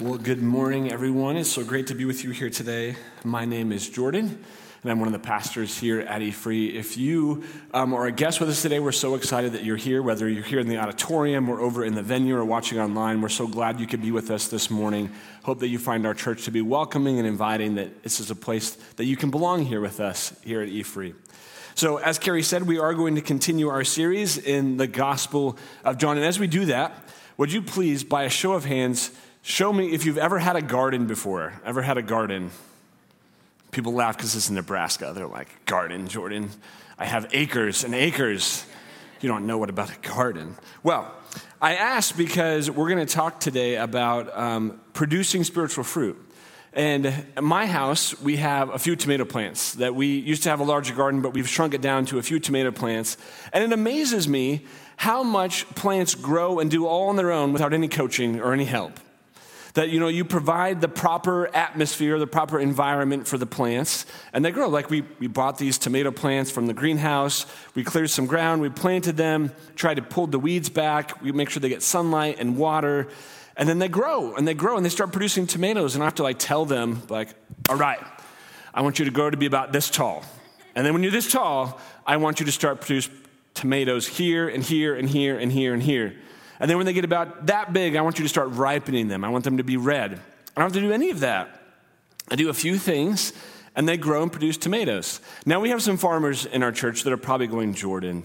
Well, good morning, everyone. It's so great to be with you here today. My name is Jordan, and I'm one of the pastors here at eFree. If you um, are a guest with us today, we're so excited that you're here, whether you're here in the auditorium or over in the venue or watching online. We're so glad you could be with us this morning. Hope that you find our church to be welcoming and inviting, that this is a place that you can belong here with us here at eFree. So, as Carrie said, we are going to continue our series in the Gospel of John. And as we do that, would you please, by a show of hands, Show me if you've ever had a garden before. Ever had a garden? People laugh because it's in Nebraska. They're like, Garden, Jordan. I have acres and acres. You don't know what about a garden. Well, I asked because we're going to talk today about um, producing spiritual fruit. And at my house, we have a few tomato plants that we used to have a larger garden, but we've shrunk it down to a few tomato plants. And it amazes me how much plants grow and do all on their own without any coaching or any help that you know you provide the proper atmosphere the proper environment for the plants and they grow. Like we, we bought these tomato plants from the greenhouse. We cleared some ground we planted them tried to pull the weeds back. We make sure they get sunlight and water and then they grow and they grow and they start producing tomatoes. And i have to like tell them like all right i want you to grow to be about this tall. And then when you're this tall i want you to start produce tomatoes here and here and here and here and here and then when they get about that big, I want you to start ripening them. I want them to be red. I don't have to do any of that. I do a few things, and they grow and produce tomatoes. Now, we have some farmers in our church that are probably going, Jordan,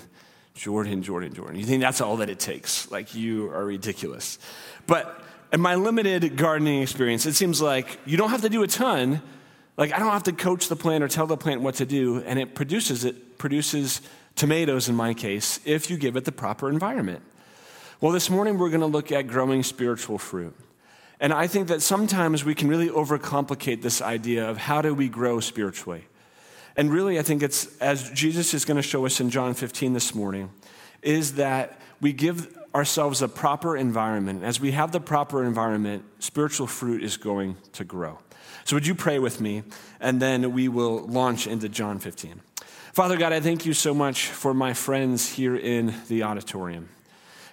Jordan, Jordan, Jordan. You think that's all that it takes? Like, you are ridiculous. But in my limited gardening experience, it seems like you don't have to do a ton. Like, I don't have to coach the plant or tell the plant what to do, and it produces it produces tomatoes in my case if you give it the proper environment. Well, this morning we're going to look at growing spiritual fruit. And I think that sometimes we can really overcomplicate this idea of how do we grow spiritually. And really, I think it's, as Jesus is going to show us in John 15 this morning, is that we give ourselves a proper environment. As we have the proper environment, spiritual fruit is going to grow. So, would you pray with me? And then we will launch into John 15. Father God, I thank you so much for my friends here in the auditorium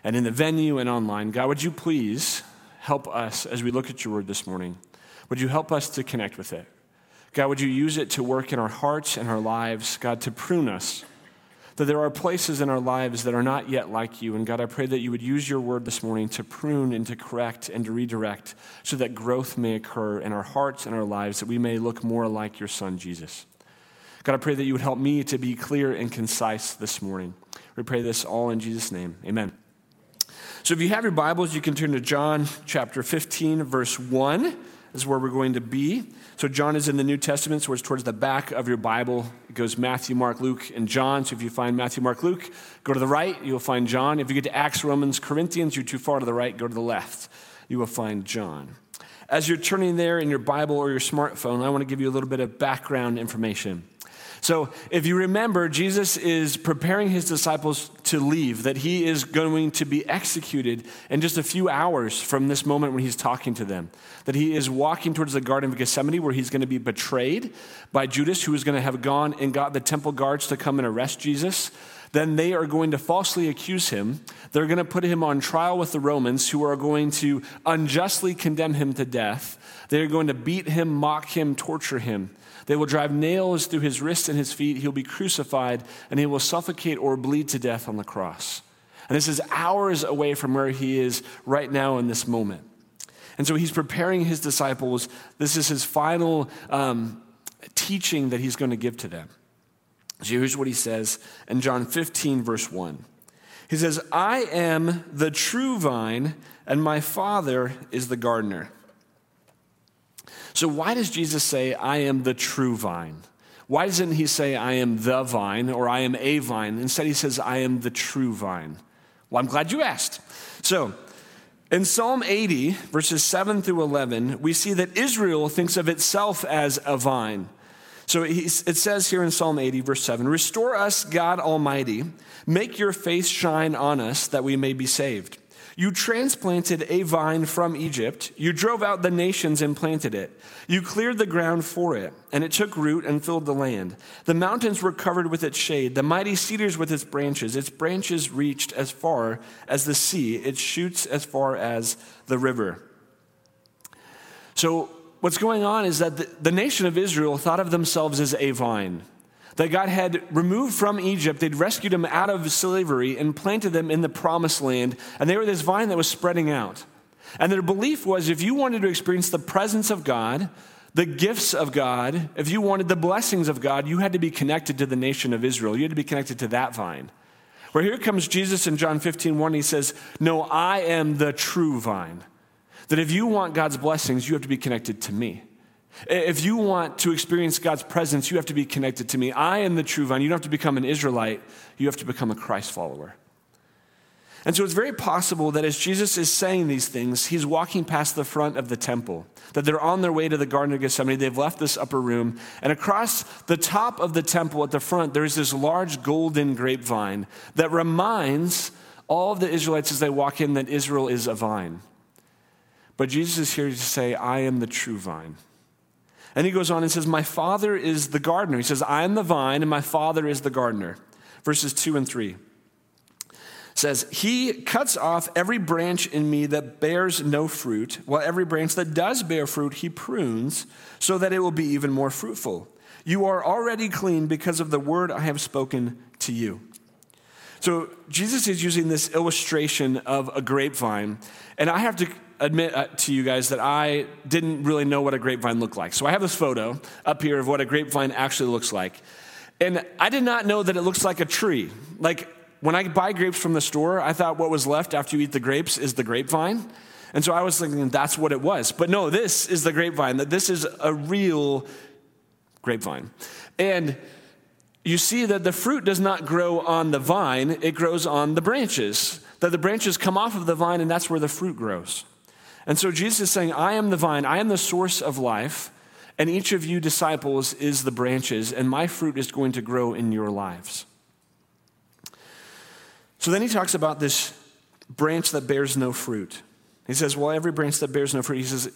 and in the venue and online. God, would you please help us as we look at your word this morning? Would you help us to connect with it? God, would you use it to work in our hearts and our lives, God, to prune us? That there are places in our lives that are not yet like you. And God, I pray that you would use your word this morning to prune and to correct and to redirect so that growth may occur in our hearts and our lives, that we may look more like your son, Jesus. God, I pray that you would help me to be clear and concise this morning. We pray this all in Jesus' name. Amen. So if you have your Bibles, you can turn to John chapter 15, verse 1. This is where we're going to be. So John is in the New Testament, so it's towards the back of your Bible. It goes Matthew, Mark, Luke, and John. So if you find Matthew, Mark, Luke, go to the right, you'll find John. If you get to Acts, Romans, Corinthians, you're too far to the right, go to the left. You will find John. As you're turning there in your Bible or your smartphone, I want to give you a little bit of background information. So, if you remember, Jesus is preparing his disciples to leave, that he is going to be executed in just a few hours from this moment when he's talking to them. That he is walking towards the Garden of Gethsemane where he's going to be betrayed by Judas, who is going to have gone and got the temple guards to come and arrest Jesus. Then they are going to falsely accuse him. They're going to put him on trial with the Romans, who are going to unjustly condemn him to death. They're going to beat him, mock him, torture him. They will drive nails through his wrists and his feet. He'll be crucified, and he will suffocate or bleed to death on the cross. And this is hours away from where he is right now in this moment. And so he's preparing his disciples. This is his final um, teaching that he's going to give to them. So here's what he says in John 15, verse 1. He says, I am the true vine, and my Father is the gardener. So, why does Jesus say, I am the true vine? Why doesn't he say, I am the vine or I am a vine? Instead, he says, I am the true vine. Well, I'm glad you asked. So, in Psalm 80, verses 7 through 11, we see that Israel thinks of itself as a vine. So it says here in Psalm 80, verse 7 Restore us, God Almighty, make your face shine on us that we may be saved. You transplanted a vine from Egypt. You drove out the nations and planted it. You cleared the ground for it, and it took root and filled the land. The mountains were covered with its shade, the mighty cedars with its branches. Its branches reached as far as the sea, its shoots as far as the river. So, what's going on is that the, the nation of Israel thought of themselves as a vine that God had removed from Egypt. They'd rescued them out of slavery and planted them in the promised land. And they were this vine that was spreading out. And their belief was if you wanted to experience the presence of God, the gifts of God, if you wanted the blessings of God, you had to be connected to the nation of Israel. You had to be connected to that vine. Where here comes Jesus in John 15, 1, he says, No, I am the true vine. That if you want God's blessings, you have to be connected to me. If you want to experience God's presence, you have to be connected to me. I am the true vine. You don't have to become an Israelite, you have to become a Christ follower. And so it's very possible that as Jesus is saying these things, he's walking past the front of the temple, that they're on their way to the Garden of Gethsemane. They've left this upper room. And across the top of the temple at the front, there's this large golden grapevine that reminds all of the Israelites as they walk in that Israel is a vine. But Jesus is here to say, I am the true vine. And he goes on and says, My father is the gardener. He says, I am the vine, and my father is the gardener. Verses 2 and 3 says, He cuts off every branch in me that bears no fruit, while every branch that does bear fruit, He prunes, so that it will be even more fruitful. You are already clean because of the word I have spoken to you. So Jesus is using this illustration of a grapevine, and I have to admit uh, to you guys that I didn't really know what a grapevine looked like. So I have this photo up here of what a grapevine actually looks like. And I did not know that it looks like a tree. Like when I buy grapes from the store, I thought what was left after you eat the grapes is the grapevine. And so I was thinking that's what it was. But no, this is the grapevine, that this is a real grapevine. And you see that the fruit does not grow on the vine, it grows on the branches. That the branches come off of the vine, and that's where the fruit grows. And so Jesus is saying, I am the vine, I am the source of life, and each of you disciples is the branches, and my fruit is going to grow in your lives. So then he talks about this branch that bears no fruit. He says, Well, every branch that bears no fruit, he says,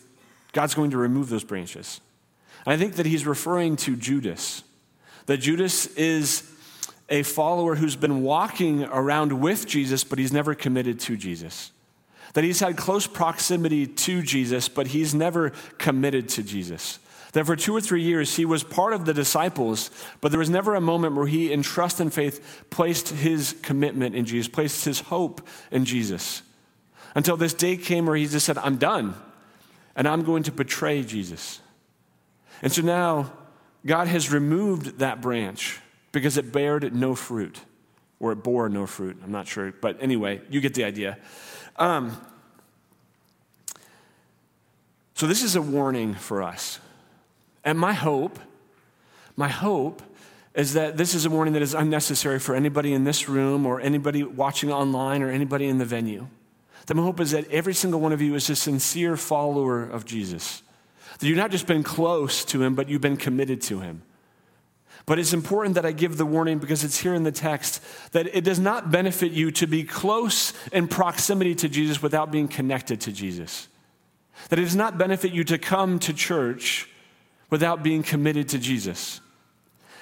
God's going to remove those branches. And I think that he's referring to Judas. That Judas is a follower who's been walking around with Jesus, but he's never committed to Jesus that he's had close proximity to Jesus, but he's never committed to Jesus. That for two or three years he was part of the disciples, but there was never a moment where he, in trust and faith, placed his commitment in Jesus, placed his hope in Jesus. Until this day came where he just said, I'm done, and I'm going to betray Jesus. And so now God has removed that branch because it bared no fruit, or it bore no fruit. I'm not sure. But anyway, you get the idea. Um, so, this is a warning for us. And my hope, my hope is that this is a warning that is unnecessary for anybody in this room or anybody watching online or anybody in the venue. That my hope is that every single one of you is a sincere follower of Jesus. That you've not just been close to him, but you've been committed to him. But it's important that I give the warning because it's here in the text that it does not benefit you to be close in proximity to Jesus without being connected to Jesus. That it does not benefit you to come to church without being committed to Jesus.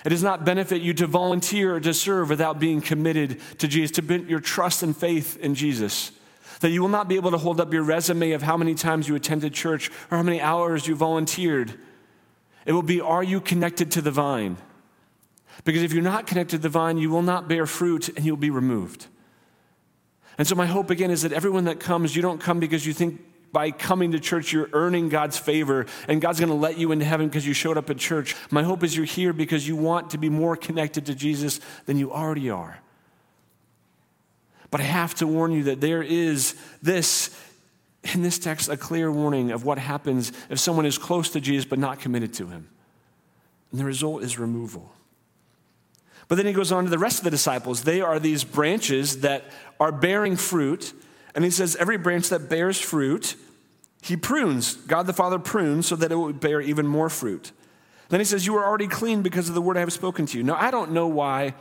It does not benefit you to volunteer or to serve without being committed to Jesus, to put your trust and faith in Jesus. That you will not be able to hold up your resume of how many times you attended church or how many hours you volunteered. It will be, are you connected to the vine? Because if you're not connected to the vine, you will not bear fruit and you'll be removed. And so, my hope again is that everyone that comes, you don't come because you think by coming to church you're earning God's favor and God's going to let you into heaven because you showed up at church. My hope is you're here because you want to be more connected to Jesus than you already are. But I have to warn you that there is this, in this text, a clear warning of what happens if someone is close to Jesus but not committed to him. And the result is removal. But then he goes on to the rest of the disciples. They are these branches that are bearing fruit. And he says, Every branch that bears fruit, he prunes. God the Father prunes so that it will bear even more fruit. Then he says, You are already clean because of the word I have spoken to you. Now, I don't know why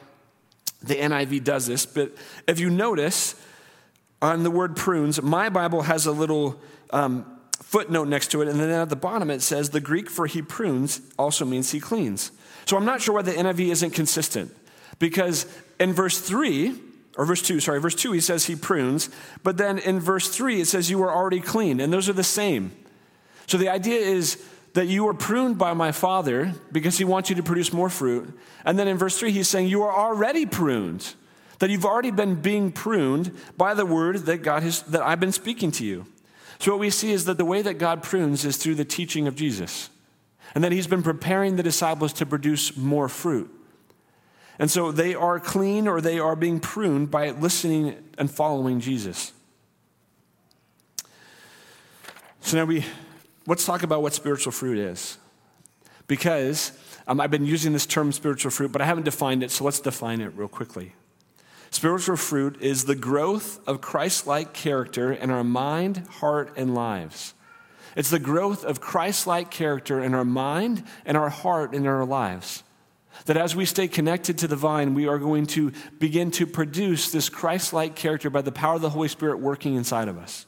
the NIV does this, but if you notice on the word prunes, my Bible has a little um, footnote next to it, and then at the bottom it says, The Greek for he prunes also means he cleans. So I'm not sure why the NIV isn't consistent. Because in verse 3, or verse 2, sorry, verse 2, he says he prunes, but then in verse 3, it says you are already clean, and those are the same. So the idea is that you are pruned by my Father because he wants you to produce more fruit. And then in verse 3, he's saying you are already pruned, that you've already been being pruned by the word that God has, that I've been speaking to you. So what we see is that the way that God prunes is through the teaching of Jesus. And that he's been preparing the disciples to produce more fruit. And so they are clean or they are being pruned by listening and following Jesus. So now we let's talk about what spiritual fruit is. Because um, I've been using this term spiritual fruit, but I haven't defined it, so let's define it real quickly. Spiritual fruit is the growth of Christ like character in our mind, heart, and lives. It's the growth of Christ like character in our mind and our heart and in our lives. That as we stay connected to the vine, we are going to begin to produce this Christ like character by the power of the Holy Spirit working inside of us.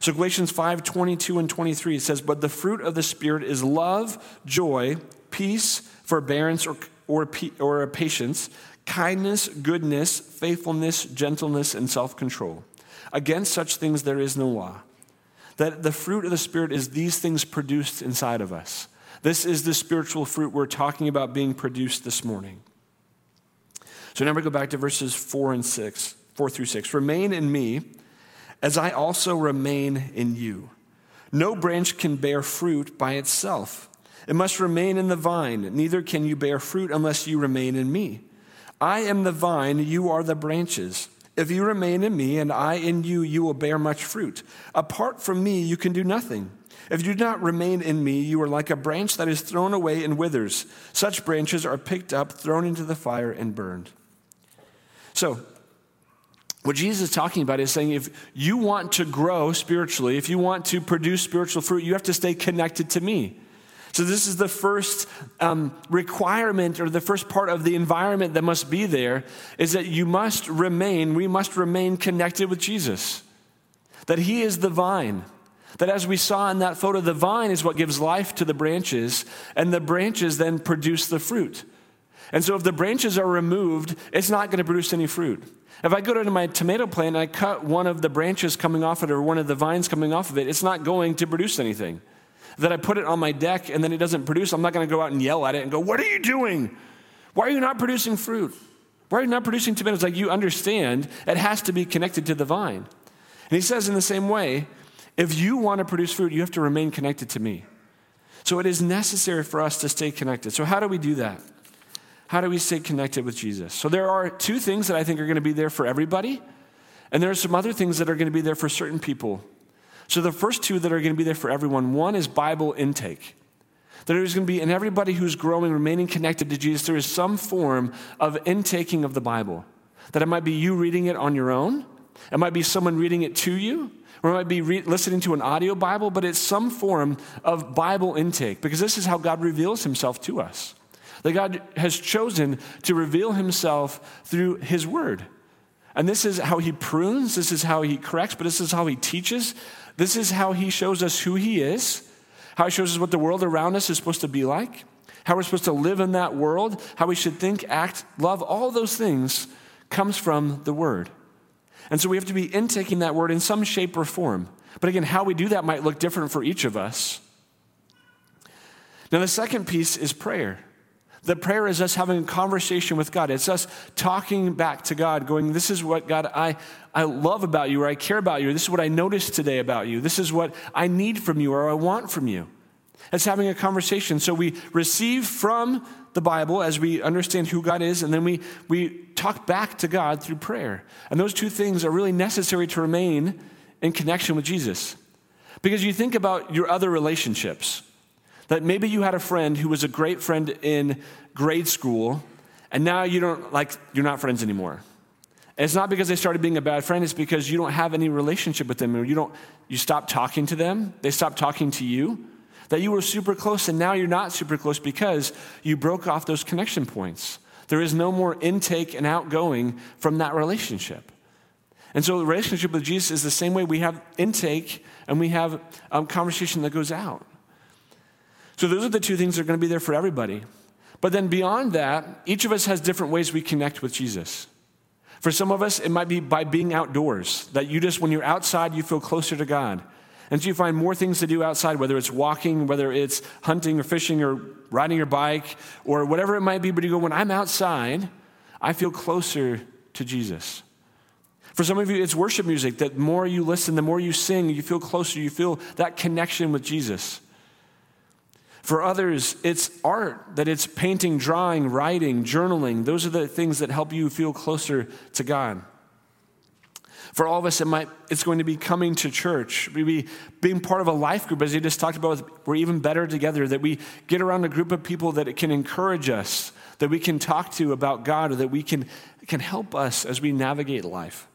So Galatians 5 22 and 23 says, But the fruit of the Spirit is love, joy, peace, forbearance, or, or, or patience, kindness, goodness, faithfulness, gentleness, and self control. Against such things there is no law. That the fruit of the Spirit is these things produced inside of us. This is the spiritual fruit we're talking about being produced this morning. So now we go back to verses 4 and 6, 4 through 6. Remain in me as I also remain in you. No branch can bear fruit by itself. It must remain in the vine. Neither can you bear fruit unless you remain in me. I am the vine, you are the branches. If you remain in me and I in you, you will bear much fruit. Apart from me, you can do nothing. If you do not remain in me, you are like a branch that is thrown away and withers. Such branches are picked up, thrown into the fire, and burned. So, what Jesus is talking about is saying if you want to grow spiritually, if you want to produce spiritual fruit, you have to stay connected to me. So, this is the first um, requirement or the first part of the environment that must be there is that you must remain, we must remain connected with Jesus. That He is the vine. That as we saw in that photo, the vine is what gives life to the branches, and the branches then produce the fruit. And so, if the branches are removed, it's not going to produce any fruit. If I go to my tomato plant and I cut one of the branches coming off it or one of the vines coming off of it, it's not going to produce anything. That I put it on my deck and then it doesn't produce, I'm not going to go out and yell at it and go, What are you doing? Why are you not producing fruit? Why are you not producing tomatoes? Like you understand, it has to be connected to the vine. And he says, in the same way, if you want to produce fruit, you have to remain connected to me. So it is necessary for us to stay connected. So, how do we do that? How do we stay connected with Jesus? So there are two things that I think are going to be there for everybody, and there are some other things that are going to be there for certain people. So the first two that are going to be there for everyone one is Bible intake. There is going to be in everybody who's growing, remaining connected to Jesus, there is some form of intaking of the Bible. That it might be you reading it on your own, it might be someone reading it to you, or it might be re- listening to an audio Bible, but it's some form of Bible intake because this is how God reveals himself to us that God has chosen to reveal himself through his word. And this is how he prunes, this is how he corrects, but this is how he teaches. This is how he shows us who he is, how he shows us what the world around us is supposed to be like, how we're supposed to live in that world, how we should think, act, love. All those things comes from the word. And so we have to be intaking that word in some shape or form. But again, how we do that might look different for each of us. Now, the second piece is prayer. The prayer is us having a conversation with God. It's us talking back to God, going, This is what, God, I, I love about you, or I care about you, this is what I noticed today about you. This is what I need from you, or I want from you. It's having a conversation. So we receive from the Bible as we understand who God is, and then we, we talk back to God through prayer. And those two things are really necessary to remain in connection with Jesus. Because you think about your other relationships. That maybe you had a friend who was a great friend in grade school, and now you don't like you're not friends anymore. And it's not because they started being a bad friend, it's because you don't have any relationship with them, or you don't you stop talking to them, they stop talking to you. That you were super close and now you're not super close because you broke off those connection points. There is no more intake and outgoing from that relationship. And so the relationship with Jesus is the same way we have intake and we have um, conversation that goes out. So those are the two things that are going to be there for everybody. But then beyond that, each of us has different ways we connect with Jesus. For some of us, it might be by being outdoors, that you just, when you're outside, you feel closer to God. And so you find more things to do outside, whether it's walking, whether it's hunting or fishing or riding your bike or whatever it might be. But you go, when I'm outside, I feel closer to Jesus. For some of you, it's worship music that more you listen, the more you sing, you feel closer, you feel that connection with Jesus. For others, it's art, that it's painting, drawing, writing, journaling. Those are the things that help you feel closer to God. For all of us, it might, it's going to be coming to church, maybe being part of a life group, as you just talked about, we're even better together, that we get around a group of people that it can encourage us, that we can talk to about God, or that we can, can help us as we navigate life.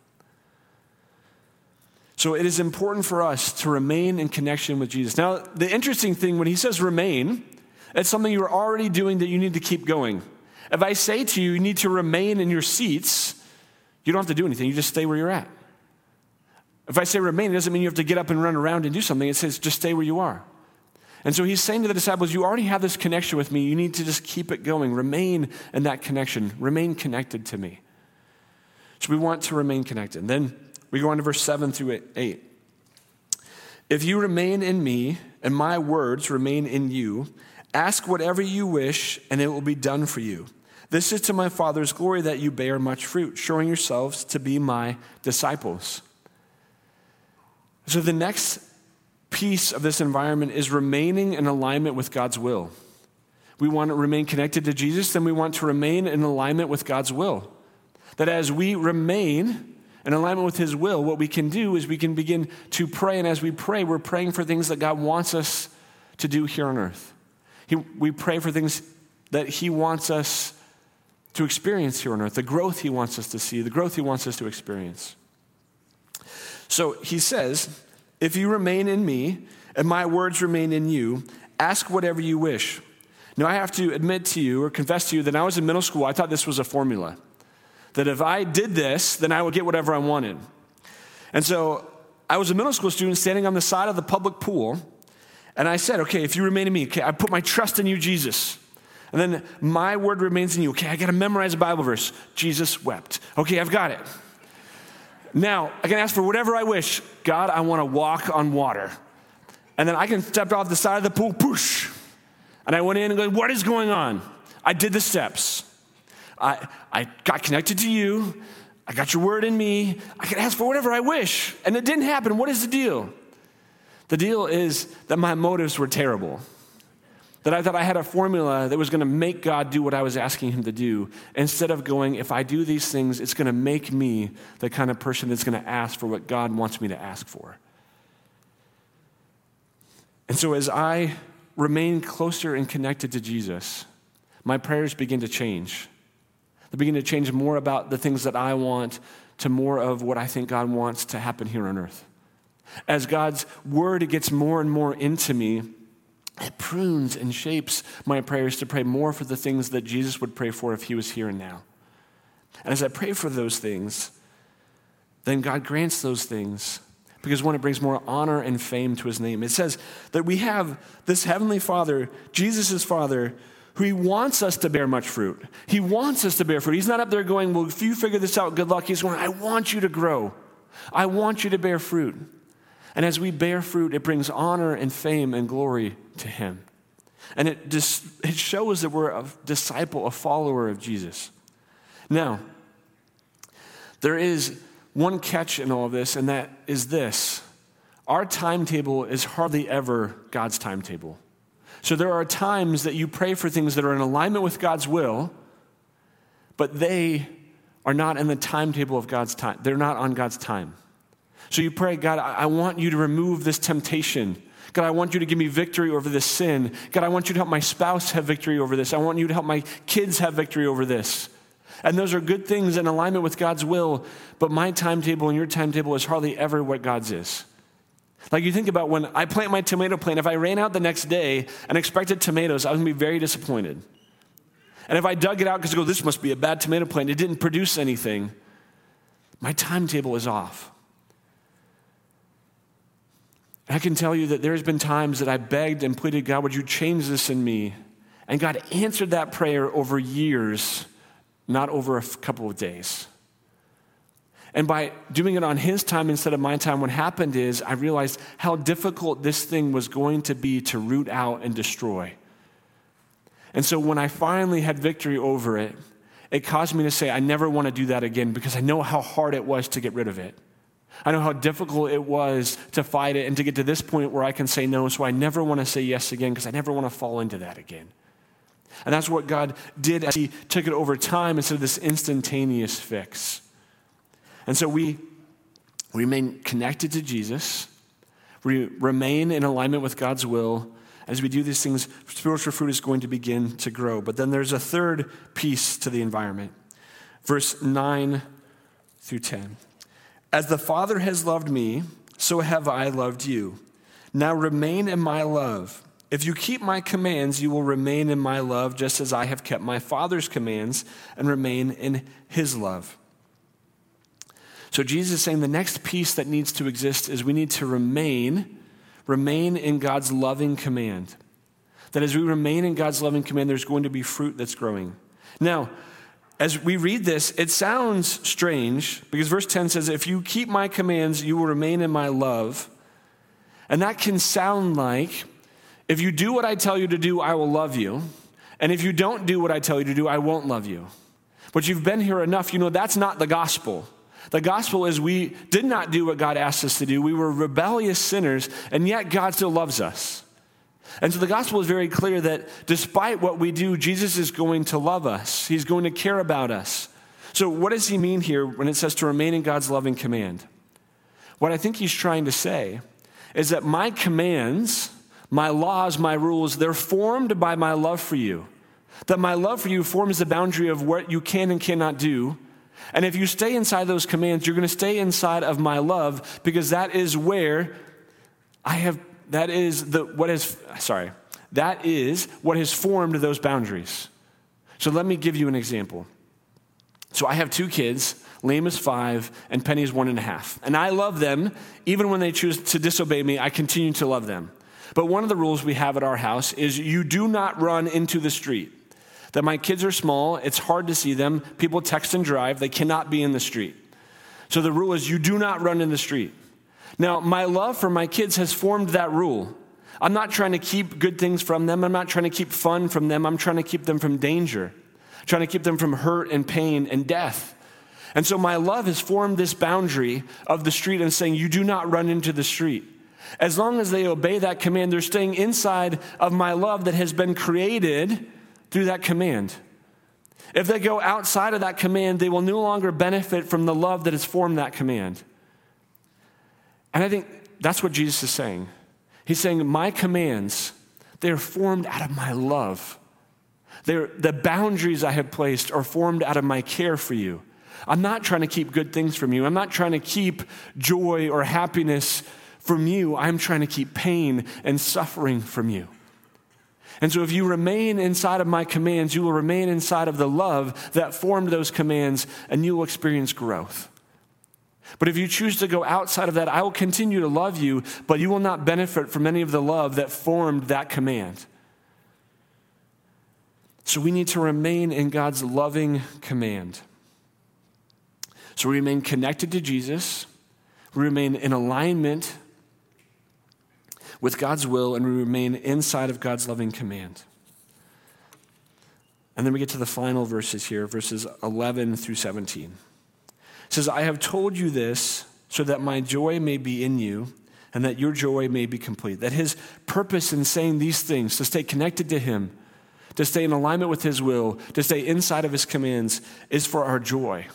So it is important for us to remain in connection with Jesus. Now, the interesting thing when he says remain, it's something you're already doing that you need to keep going. If I say to you, you need to remain in your seats, you don't have to do anything, you just stay where you're at. If I say remain, it doesn't mean you have to get up and run around and do something. It says just stay where you are. And so he's saying to the disciples, You already have this connection with me. You need to just keep it going. Remain in that connection. Remain connected to me. So we want to remain connected. And Then we go on to verse 7 through 8. If you remain in me and my words remain in you, ask whatever you wish and it will be done for you. This is to my Father's glory that you bear much fruit, showing yourselves to be my disciples. So, the next piece of this environment is remaining in alignment with God's will. We want to remain connected to Jesus, then we want to remain in alignment with God's will. That as we remain in alignment with His will, what we can do is we can begin to pray. And as we pray, we're praying for things that God wants us to do here on earth. He, we pray for things that He wants us to experience here on earth, the growth He wants us to see, the growth He wants us to experience. So he says, If you remain in me and my words remain in you, ask whatever you wish. Now, I have to admit to you or confess to you that I was in middle school, I thought this was a formula. That if I did this, then I would get whatever I wanted. And so I was a middle school student standing on the side of the public pool, and I said, Okay, if you remain in me, okay, I put my trust in you, Jesus. And then my word remains in you. Okay, I got to memorize a Bible verse. Jesus wept. Okay, I've got it. Now, I can ask for whatever I wish. God, I want to walk on water. And then I can step off the side of the pool, push. And I went in and go, What is going on? I did the steps. I, I got connected to you. I got your word in me. I can ask for whatever I wish. And it didn't happen. What is the deal? The deal is that my motives were terrible that I thought I had a formula that was going to make God do what I was asking him to do, instead of going, if I do these things, it's going to make me the kind of person that's going to ask for what God wants me to ask for. And so as I remain closer and connected to Jesus, my prayers begin to change. They begin to change more about the things that I want to more of what I think God wants to happen here on earth. As God's word gets more and more into me, it prunes and shapes my prayers to pray more for the things that Jesus would pray for if he was here and now. And as I pray for those things, then God grants those things because one, it brings more honor and fame to his name. It says that we have this heavenly Father, Jesus' Father, he wants us to bear much fruit. He wants us to bear fruit. He's not up there going, Well, if you figure this out, good luck. He's going, I want you to grow. I want you to bear fruit. And as we bear fruit, it brings honor and fame and glory to Him. And it, just, it shows that we're a disciple, a follower of Jesus. Now, there is one catch in all of this, and that is this our timetable is hardly ever God's timetable. So there are times that you pray for things that are in alignment with God's will, but they are not in the timetable of God's time. They're not on God's time. So you pray, God, I want you to remove this temptation. God, I want you to give me victory over this sin. God, I want you to help my spouse have victory over this. I want you to help my kids have victory over this. And those are good things in alignment with God's will, but my timetable and your timetable is hardly ever what God's is. Like you think about when I plant my tomato plant, if I ran out the next day and expected tomatoes, I was gonna be very disappointed. And if I dug it out because I go, this must be a bad tomato plant, it didn't produce anything, my timetable is off. I can tell you that there's been times that I begged and pleaded, God, would you change this in me? And God answered that prayer over years, not over a couple of days. And by doing it on his time instead of my time, what happened is I realized how difficult this thing was going to be to root out and destroy. And so when I finally had victory over it, it caused me to say, I never want to do that again because I know how hard it was to get rid of it. I know how difficult it was to fight it and to get to this point where I can say no, so I never want to say yes again because I never want to fall into that again. And that's what God did as He took it over time instead of this instantaneous fix. And so we remain connected to Jesus, we remain in alignment with God's will. As we do these things, spiritual fruit is going to begin to grow. But then there's a third piece to the environment. Verse 9 through 10. As the Father has loved me, so have I loved you. Now remain in my love. If you keep my commands, you will remain in my love, just as I have kept my Father's commands and remain in his love. So Jesus is saying the next piece that needs to exist is we need to remain, remain in God's loving command. That as we remain in God's loving command, there's going to be fruit that's growing. Now, as we read this, it sounds strange because verse 10 says, If you keep my commands, you will remain in my love. And that can sound like, if you do what I tell you to do, I will love you. And if you don't do what I tell you to do, I won't love you. But you've been here enough, you know that's not the gospel. The gospel is we did not do what God asked us to do. We were rebellious sinners, and yet God still loves us. And so the gospel is very clear that despite what we do, Jesus is going to love us, He's going to care about us. So, what does He mean here when it says to remain in God's loving command? What I think He's trying to say is that my commands, my laws, my rules, they're formed by my love for you. That my love for you forms the boundary of what you can and cannot do. And if you stay inside those commands, you're going to stay inside of my love because that is where I have that is the, what is, sorry, that is what has formed those boundaries. So let me give you an example. So I have two kids. Liam is five, and Penny is one and a half. And I love them. Even when they choose to disobey me, I continue to love them. But one of the rules we have at our house is you do not run into the street. That my kids are small, it's hard to see them. People text and drive, they cannot be in the street. So the rule is you do not run in the street. Now, my love for my kids has formed that rule. I'm not trying to keep good things from them. I'm not trying to keep fun from them. I'm trying to keep them from danger, I'm trying to keep them from hurt and pain and death. And so my love has formed this boundary of the street and saying, You do not run into the street. As long as they obey that command, they're staying inside of my love that has been created through that command. If they go outside of that command, they will no longer benefit from the love that has formed that command. And I think that's what Jesus is saying. He's saying, My commands, they're formed out of my love. They're, the boundaries I have placed are formed out of my care for you. I'm not trying to keep good things from you. I'm not trying to keep joy or happiness from you. I'm trying to keep pain and suffering from you. And so, if you remain inside of my commands, you will remain inside of the love that formed those commands, and you will experience growth. But if you choose to go outside of that, I will continue to love you, but you will not benefit from any of the love that formed that command. So we need to remain in God's loving command. So we remain connected to Jesus, we remain in alignment with God's will, and we remain inside of God's loving command. And then we get to the final verses here, verses 11 through 17 says, I have told you this so that my joy may be in you and that your joy may be complete. That his purpose in saying these things, to stay connected to him, to stay in alignment with his will, to stay inside of his commands, is for our joy.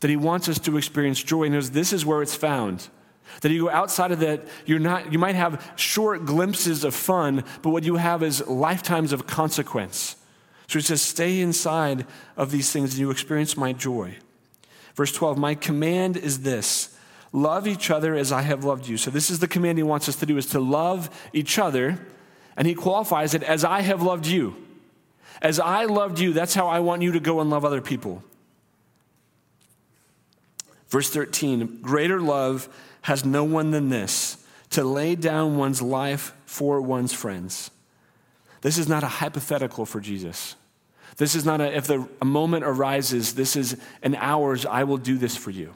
That he wants us to experience joy. And this is where it's found. That you go outside of that, you're not, you might have short glimpses of fun, but what you have is lifetimes of consequence. So he says, stay inside of these things and you experience my joy. Verse 12, my command is this love each other as I have loved you. So, this is the command he wants us to do is to love each other. And he qualifies it as I have loved you. As I loved you, that's how I want you to go and love other people. Verse 13, greater love has no one than this to lay down one's life for one's friends. This is not a hypothetical for Jesus. This is not a, if the, a moment arises, this is an hour's, I will do this for you.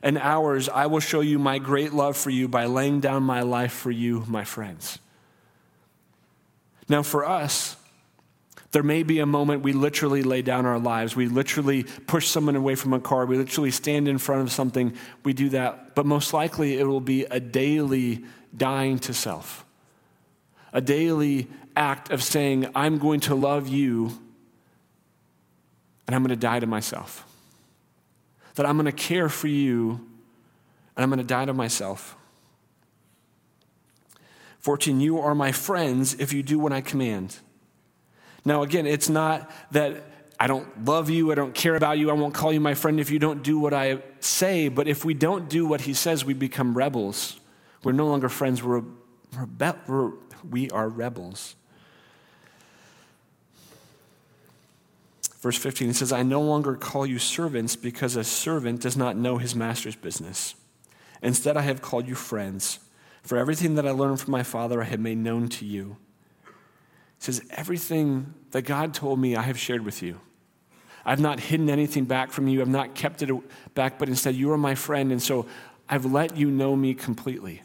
An hours, I will show you my great love for you by laying down my life for you, my friends. Now, for us, there may be a moment we literally lay down our lives. We literally push someone away from a car. We literally stand in front of something. We do that. But most likely, it will be a daily dying to self, a daily act of saying, I'm going to love you and I'm going to die to myself. That I'm going to care for you and I'm going to die to myself. 14, you are my friends if you do what I command. Now, again, it's not that I don't love you, I don't care about you, I won't call you my friend if you don't do what I say, but if we don't do what he says, we become rebels. We're no longer friends, we're, rebe- we're we are rebels. Verse 15 it says, I no longer call you servants because a servant does not know his master's business. Instead, I have called you friends, for everything that I learned from my Father I have made known to you. Says, Everything that God told me, I have shared with you. I've not hidden anything back from you. I've not kept it back, but instead, you are my friend. And so I've let you know me completely.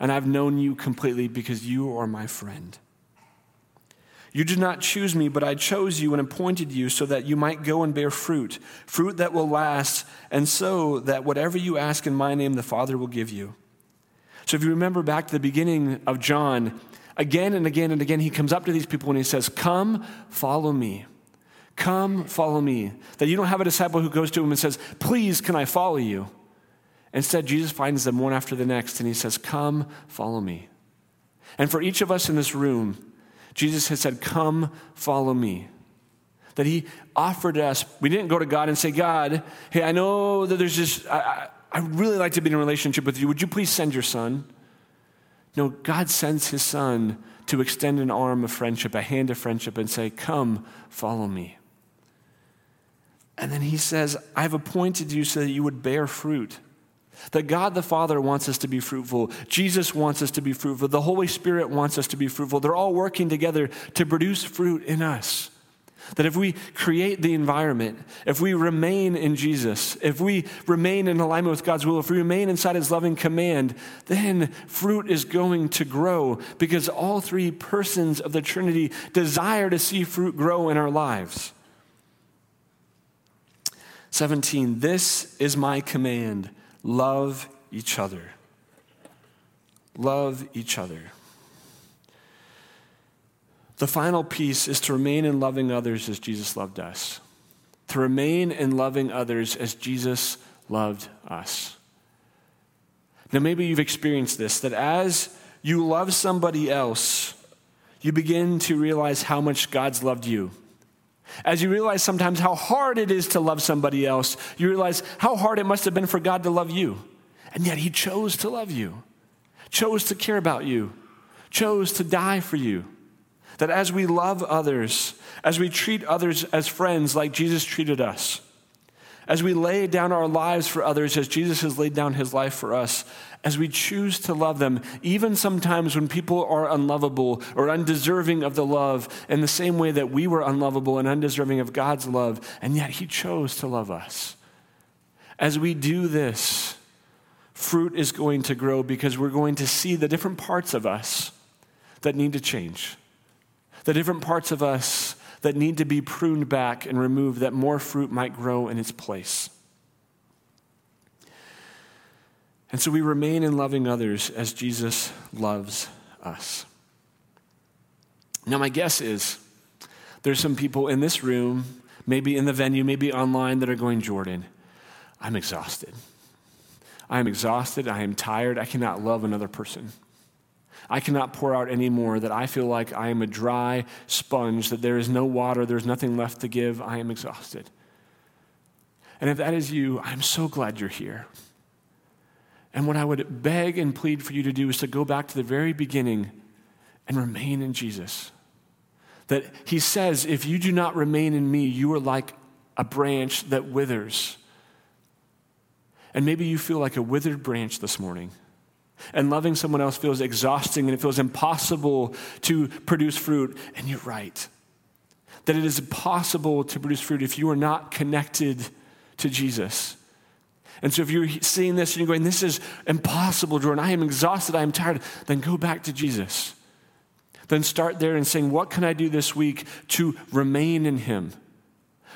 And I've known you completely because you are my friend. You did not choose me, but I chose you and appointed you so that you might go and bear fruit, fruit that will last, and so that whatever you ask in my name, the Father will give you. So if you remember back to the beginning of John, again and again and again, he comes up to these people and he says, Come, follow me. Come, follow me. That you don't have a disciple who goes to him and says, Please, can I follow you? Instead, Jesus finds them one after the next and he says, Come, follow me. And for each of us in this room, Jesus has said, Come, follow me. That he offered us, we didn't go to God and say, God, hey, I know that there's this, I, I, I really like to be in a relationship with you. Would you please send your son? No, God sends his son to extend an arm of friendship, a hand of friendship, and say, Come, follow me. And then he says, I've appointed you so that you would bear fruit. That God the Father wants us to be fruitful. Jesus wants us to be fruitful. The Holy Spirit wants us to be fruitful. They're all working together to produce fruit in us. That if we create the environment, if we remain in Jesus, if we remain in alignment with God's will, if we remain inside His loving command, then fruit is going to grow because all three persons of the Trinity desire to see fruit grow in our lives. 17, this is my command love each other. Love each other. The final piece is to remain in loving others as Jesus loved us. To remain in loving others as Jesus loved us. Now, maybe you've experienced this that as you love somebody else, you begin to realize how much God's loved you. As you realize sometimes how hard it is to love somebody else, you realize how hard it must have been for God to love you. And yet, He chose to love you, chose to care about you, chose to die for you. That as we love others, as we treat others as friends like Jesus treated us, as we lay down our lives for others as Jesus has laid down his life for us, as we choose to love them, even sometimes when people are unlovable or undeserving of the love, in the same way that we were unlovable and undeserving of God's love, and yet he chose to love us. As we do this, fruit is going to grow because we're going to see the different parts of us that need to change the different parts of us that need to be pruned back and removed that more fruit might grow in its place. And so we remain in loving others as Jesus loves us. Now, my guess is there's some people in this room, maybe in the venue, maybe online, that are going, Jordan, I'm exhausted. I am exhausted. I am tired. I cannot love another person. I cannot pour out anymore, that I feel like I am a dry sponge, that there is no water, there's nothing left to give. I am exhausted. And if that is you, I'm so glad you're here. And what I would beg and plead for you to do is to go back to the very beginning and remain in Jesus. That he says, if you do not remain in me, you are like a branch that withers. And maybe you feel like a withered branch this morning and loving someone else feels exhausting and it feels impossible to produce fruit. And you're right. That it is impossible to produce fruit if you are not connected to Jesus. And so if you're seeing this and you're going, this is impossible, Jordan, I am exhausted, I am tired, then go back to Jesus. Then start there and saying, what can I do this week to remain in Him?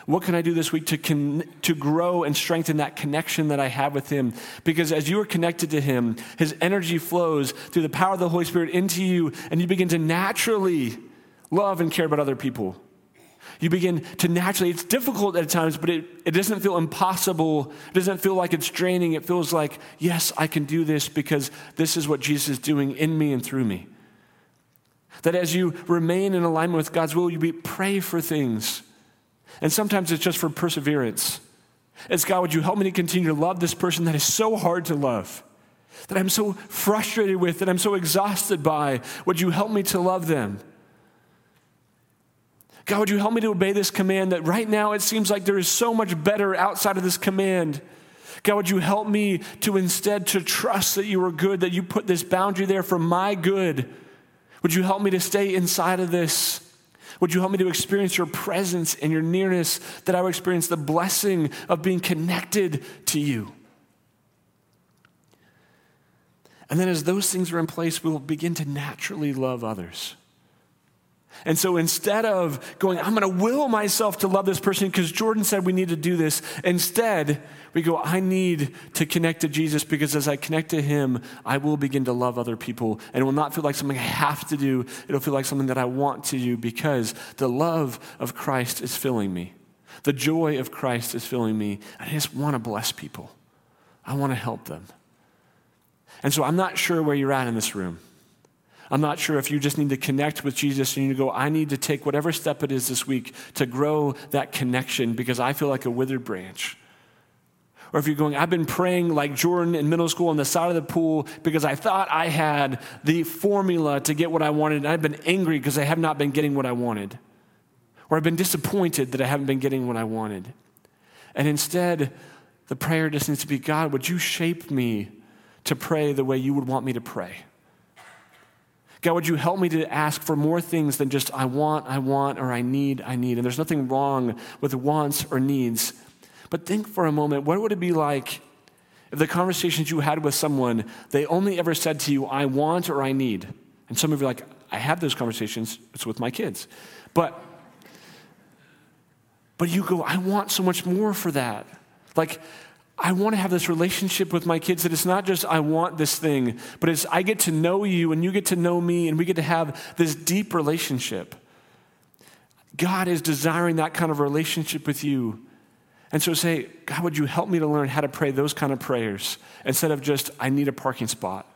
What can I do this week to, con- to grow and strengthen that connection that I have with Him? Because as you are connected to Him, His energy flows through the power of the Holy Spirit into you, and you begin to naturally love and care about other people. You begin to naturally, it's difficult at times, but it, it doesn't feel impossible. It doesn't feel like it's draining. It feels like, yes, I can do this because this is what Jesus is doing in me and through me. That as you remain in alignment with God's will, you be, pray for things and sometimes it's just for perseverance. It's God, would you help me to continue to love this person that is so hard to love, that I'm so frustrated with, that I'm so exhausted by? Would you help me to love them? God, would you help me to obey this command that right now it seems like there is so much better outside of this command? God, would you help me to instead to trust that you are good, that you put this boundary there for my good? Would you help me to stay inside of this? Would you help me to experience your presence and your nearness, that I would experience the blessing of being connected to you? And then, as those things are in place, we'll begin to naturally love others. And so instead of going, I'm going to will myself to love this person because Jordan said we need to do this, instead, we go, I need to connect to Jesus because as I connect to him, I will begin to love other people. And it will not feel like something I have to do, it'll feel like something that I want to do because the love of Christ is filling me. The joy of Christ is filling me. I just want to bless people, I want to help them. And so I'm not sure where you're at in this room. I'm not sure if you just need to connect with Jesus and you go, I need to take whatever step it is this week to grow that connection because I feel like a withered branch. Or if you're going, I've been praying like Jordan in middle school on the side of the pool because I thought I had the formula to get what I wanted, and I've been angry because I have not been getting what I wanted. Or I've been disappointed that I haven't been getting what I wanted. And instead, the prayer just needs to be God, would you shape me to pray the way you would want me to pray? God, would you help me to ask for more things than just I want, I want, or I need, I need? And there's nothing wrong with wants or needs. But think for a moment what would it be like if the conversations you had with someone, they only ever said to you, I want or I need? And some of you are like, I have those conversations, it's with my kids. But but you go, I want so much more for that. Like, I want to have this relationship with my kids that it's not just I want this thing, but it's I get to know you and you get to know me and we get to have this deep relationship. God is desiring that kind of relationship with you. And so say, God, would you help me to learn how to pray those kind of prayers instead of just, I need a parking spot?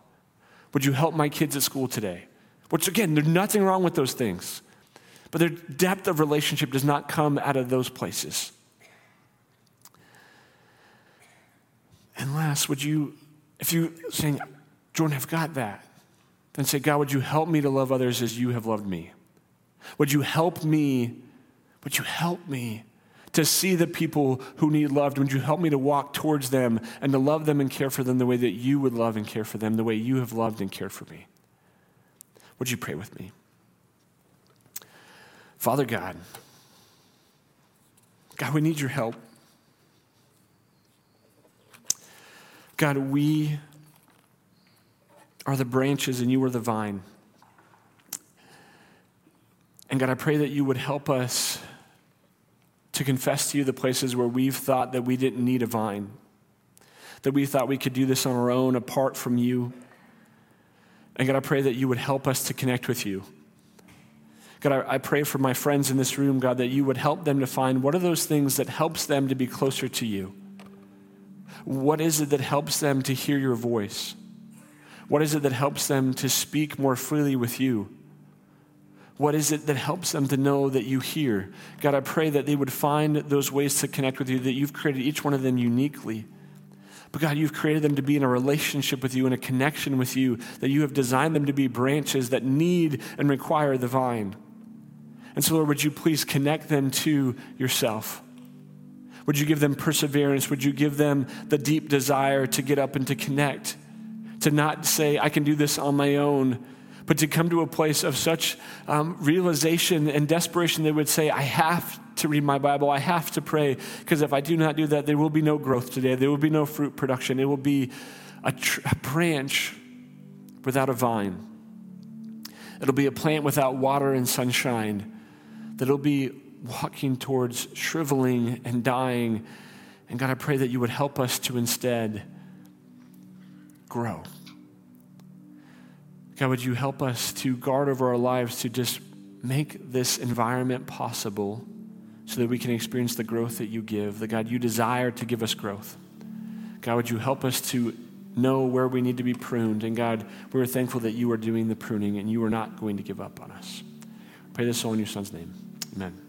Would you help my kids at school today? Which, again, there's nothing wrong with those things. But their depth of relationship does not come out of those places. And last, would you, if you saying, Jordan, I've got that, then say, God, would you help me to love others as you have loved me? Would you help me? Would you help me to see the people who need loved? Would you help me to walk towards them and to love them and care for them the way that you would love and care for them, the way you have loved and cared for me? Would you pray with me? Father God, God, we need your help. God, we are the branches and you are the vine. And God, I pray that you would help us to confess to you the places where we've thought that we didn't need a vine, that we thought we could do this on our own apart from you. And God, I pray that you would help us to connect with you. God, I, I pray for my friends in this room, God, that you would help them to find what are those things that helps them to be closer to you. What is it that helps them to hear your voice? What is it that helps them to speak more freely with you? What is it that helps them to know that you hear? God, I pray that they would find those ways to connect with you, that you've created each one of them uniquely. But God, you've created them to be in a relationship with you, in a connection with you, that you have designed them to be branches that need and require the vine. And so, Lord, would you please connect them to yourself? Would you give them perseverance? Would you give them the deep desire to get up and to connect? To not say, I can do this on my own, but to come to a place of such um, realization and desperation they would say, I have to read my Bible. I have to pray because if I do not do that, there will be no growth today. There will be no fruit production. It will be a, tr- a branch without a vine. It'll be a plant without water and sunshine. That'll be walking towards shriveling and dying. And God, I pray that you would help us to instead grow. God, would you help us to guard over our lives to just make this environment possible so that we can experience the growth that you give, that God, you desire to give us growth. God, would you help us to know where we need to be pruned? And God, we're thankful that you are doing the pruning and you are not going to give up on us. Pray this all in your son's name. Amen.